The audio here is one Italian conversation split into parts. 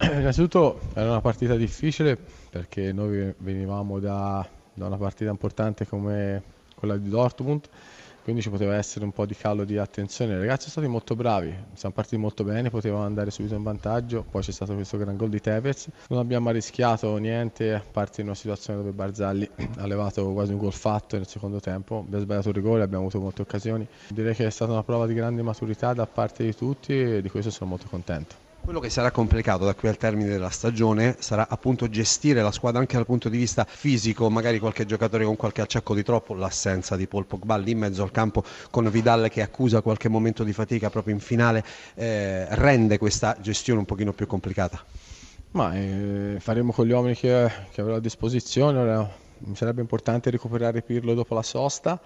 Innanzitutto era una partita difficile perché noi venivamo da, da, una partita importante come quella di Dortmund, quindi ci poteva essere un po' di calo di attenzione. I ragazzi sono stati molto bravi, siamo partiti molto bene, potevamo andare subito in vantaggio, poi c'è stato questo gran gol di Tevez. Non abbiamo rischiato niente, a parte in una situazione dove Barzalli ha levato quasi un gol fatto nel secondo tempo, abbiamo sbagliato il rigore, abbiamo avuto molte occasioni. Direi che è stata una prova di grande maturità da parte di tutti e di questo sono molto contento. Quello che sarà complicato da qui al termine della stagione sarà appunto gestire la squadra anche dal punto di vista fisico, magari qualche giocatore con qualche acciacco di troppo, l'assenza di Paul Pogba lì in mezzo al campo con Vidal che accusa qualche momento di fatica proprio in finale, eh, rende questa gestione un pochino più complicata. Ma eh, faremo con gli uomini che, che avrò a disposizione, mi sarebbe importante recuperare Pirlo dopo la sosta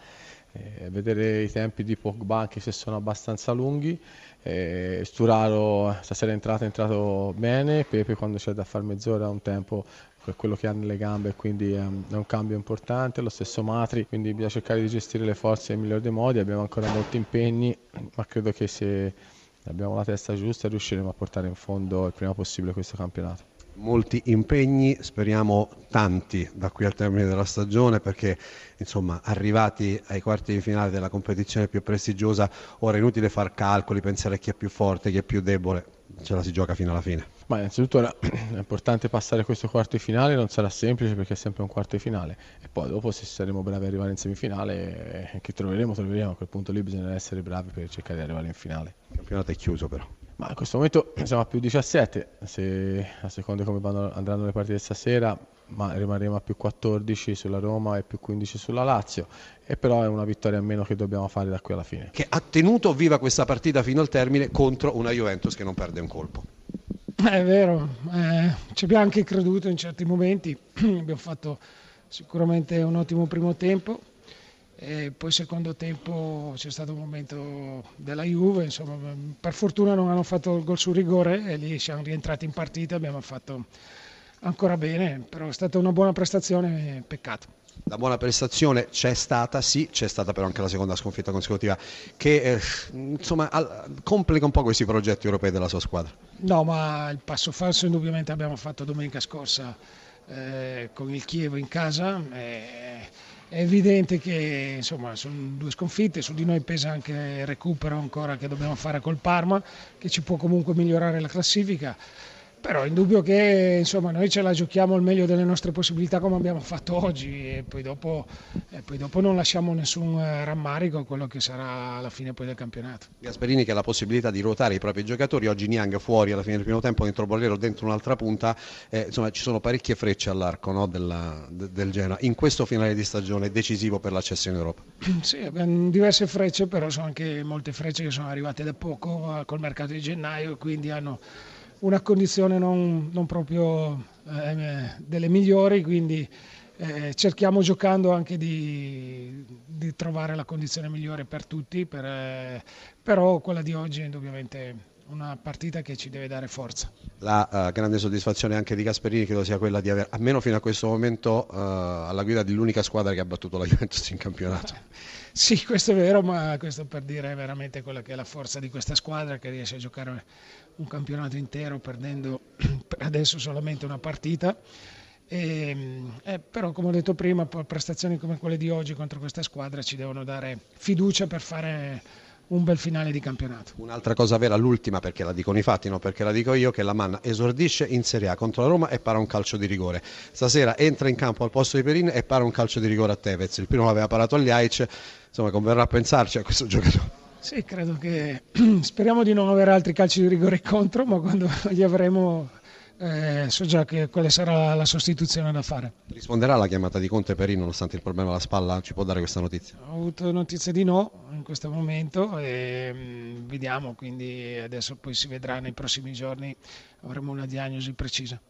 eh, vedere i tempi di Pogba anche se sono abbastanza lunghi. Eh, Sturaro stasera è entrato, è entrato bene, Pepe quando c'è da fare mezz'ora ha un tempo per quello che ha nelle gambe, quindi è un, è un, cambio importante, lo stesso Matri, quindi bisogna cercare di gestire le forze nel miglior dei modi, abbiamo ancora molti impegni, ma credo che se abbiamo la testa giusta riusciremo a portare in fondo il prima possibile questo campionato molti impegni, speriamo tanti da qui al termine della stagione perché insomma arrivati ai quarti di finale della competizione più prestigiosa ora è inutile far calcoli, pensare a chi è più forte, chi è più debole, ce la si gioca fino alla fine. Ma innanzitutto è importante passare questo quarto di finale, non sarà semplice perché è sempre un quarto di finale e poi dopo se saremo bravi ad arrivare in semifinale, eh, che troveremo, troveremo, a quel punto lì bisogna essere bravi per cercare di arrivare in finale. Il campionato è chiuso però. Ma in questo momento siamo a più 17, se, a seconda di come vanno, andranno le partite stasera, ma rimarremo a più 14 sulla Roma e più 15 sulla Lazio, e però è una vittoria in meno che dobbiamo fare da qui alla fine. Che ha tenuto viva questa partita fino al termine contro una Juventus che non perde un colpo. È vero, eh, ci abbiamo anche creduto in certi momenti, abbiamo fatto sicuramente un ottimo primo tempo, e poi secondo tempo c'è stato un momento della Juve, insomma, per fortuna non hanno fatto il gol sul rigore e lì siamo rientrati in partita, abbiamo fatto ancora bene, però è stata una buona prestazione, peccato. La buona prestazione c'è stata, sì, c'è stata però anche la seconda sconfitta consecutiva che eh, insomma complica un po' questi progetti europei della sua squadra. No, ma il passo falso indubbiamente abbiamo fatto domenica scorsa eh, con il Chievo in casa. Eh, è evidente che insomma, sono due sconfitte, su di noi pesa anche il recupero ancora che dobbiamo fare col Parma, che ci può comunque migliorare la classifica però è indubbio che insomma, noi ce la giochiamo al meglio delle nostre possibilità come abbiamo fatto oggi e poi dopo, e poi dopo non lasciamo nessun eh, rammarico a quello che sarà la fine del campionato. Gasperini che ha la possibilità di ruotare i propri giocatori, oggi Niang fuori alla fine del primo tempo, dentro Borriero dentro un'altra punta, eh, insomma ci sono parecchie frecce all'arco no, della, de, del Genoa in questo finale di stagione decisivo per l'accesso in Europa. Sì, abbiamo diverse frecce, però sono anche molte frecce che sono arrivate da poco col mercato di gennaio, quindi hanno una condizione non, non proprio eh, delle migliori, quindi eh, cerchiamo giocando anche di, di, trovare la condizione migliore per tutti, per, eh, però quella di oggi è indubbiamente una partita che ci deve dare forza. La uh, grande soddisfazione anche di Gasperini credo sia quella di aver, almeno fino a questo momento, uh, alla guida dell'unica squadra che ha battuto la Juventus in campionato. Sì, questo è vero, ma questo per dire veramente quella che è la forza di questa squadra che riesce a giocare un campionato intero perdendo per adesso solamente una partita. E, eh, però come ho detto prima prestazioni come quelle di oggi contro questa squadra ci devono dare fiducia per fare un bel finale di campionato. Un'altra cosa vera, l'ultima perché la dicono i fatti, non perché la dico io, che la Manna esordisce in Serie A contro la Roma e para un calcio di rigore. Stasera entra in campo al posto di Perin e para un calcio di rigore a Tevez. Il primo l'aveva parato agli Aic, insomma converrà a pensarci a questo giocatore. Sì, credo che speriamo di non avere altri calci di rigore contro, ma quando li avremo eh, so già che quale sarà la sostituzione da fare. Risponderà alla chiamata di Conte Perin nonostante il problema alla spalla? Ci può dare questa notizia? Ho avuto notizie di no in questo momento e mh, mm, vediamo, quindi adesso poi si vedrà nei prossimi giorni, avremo una diagnosi precisa.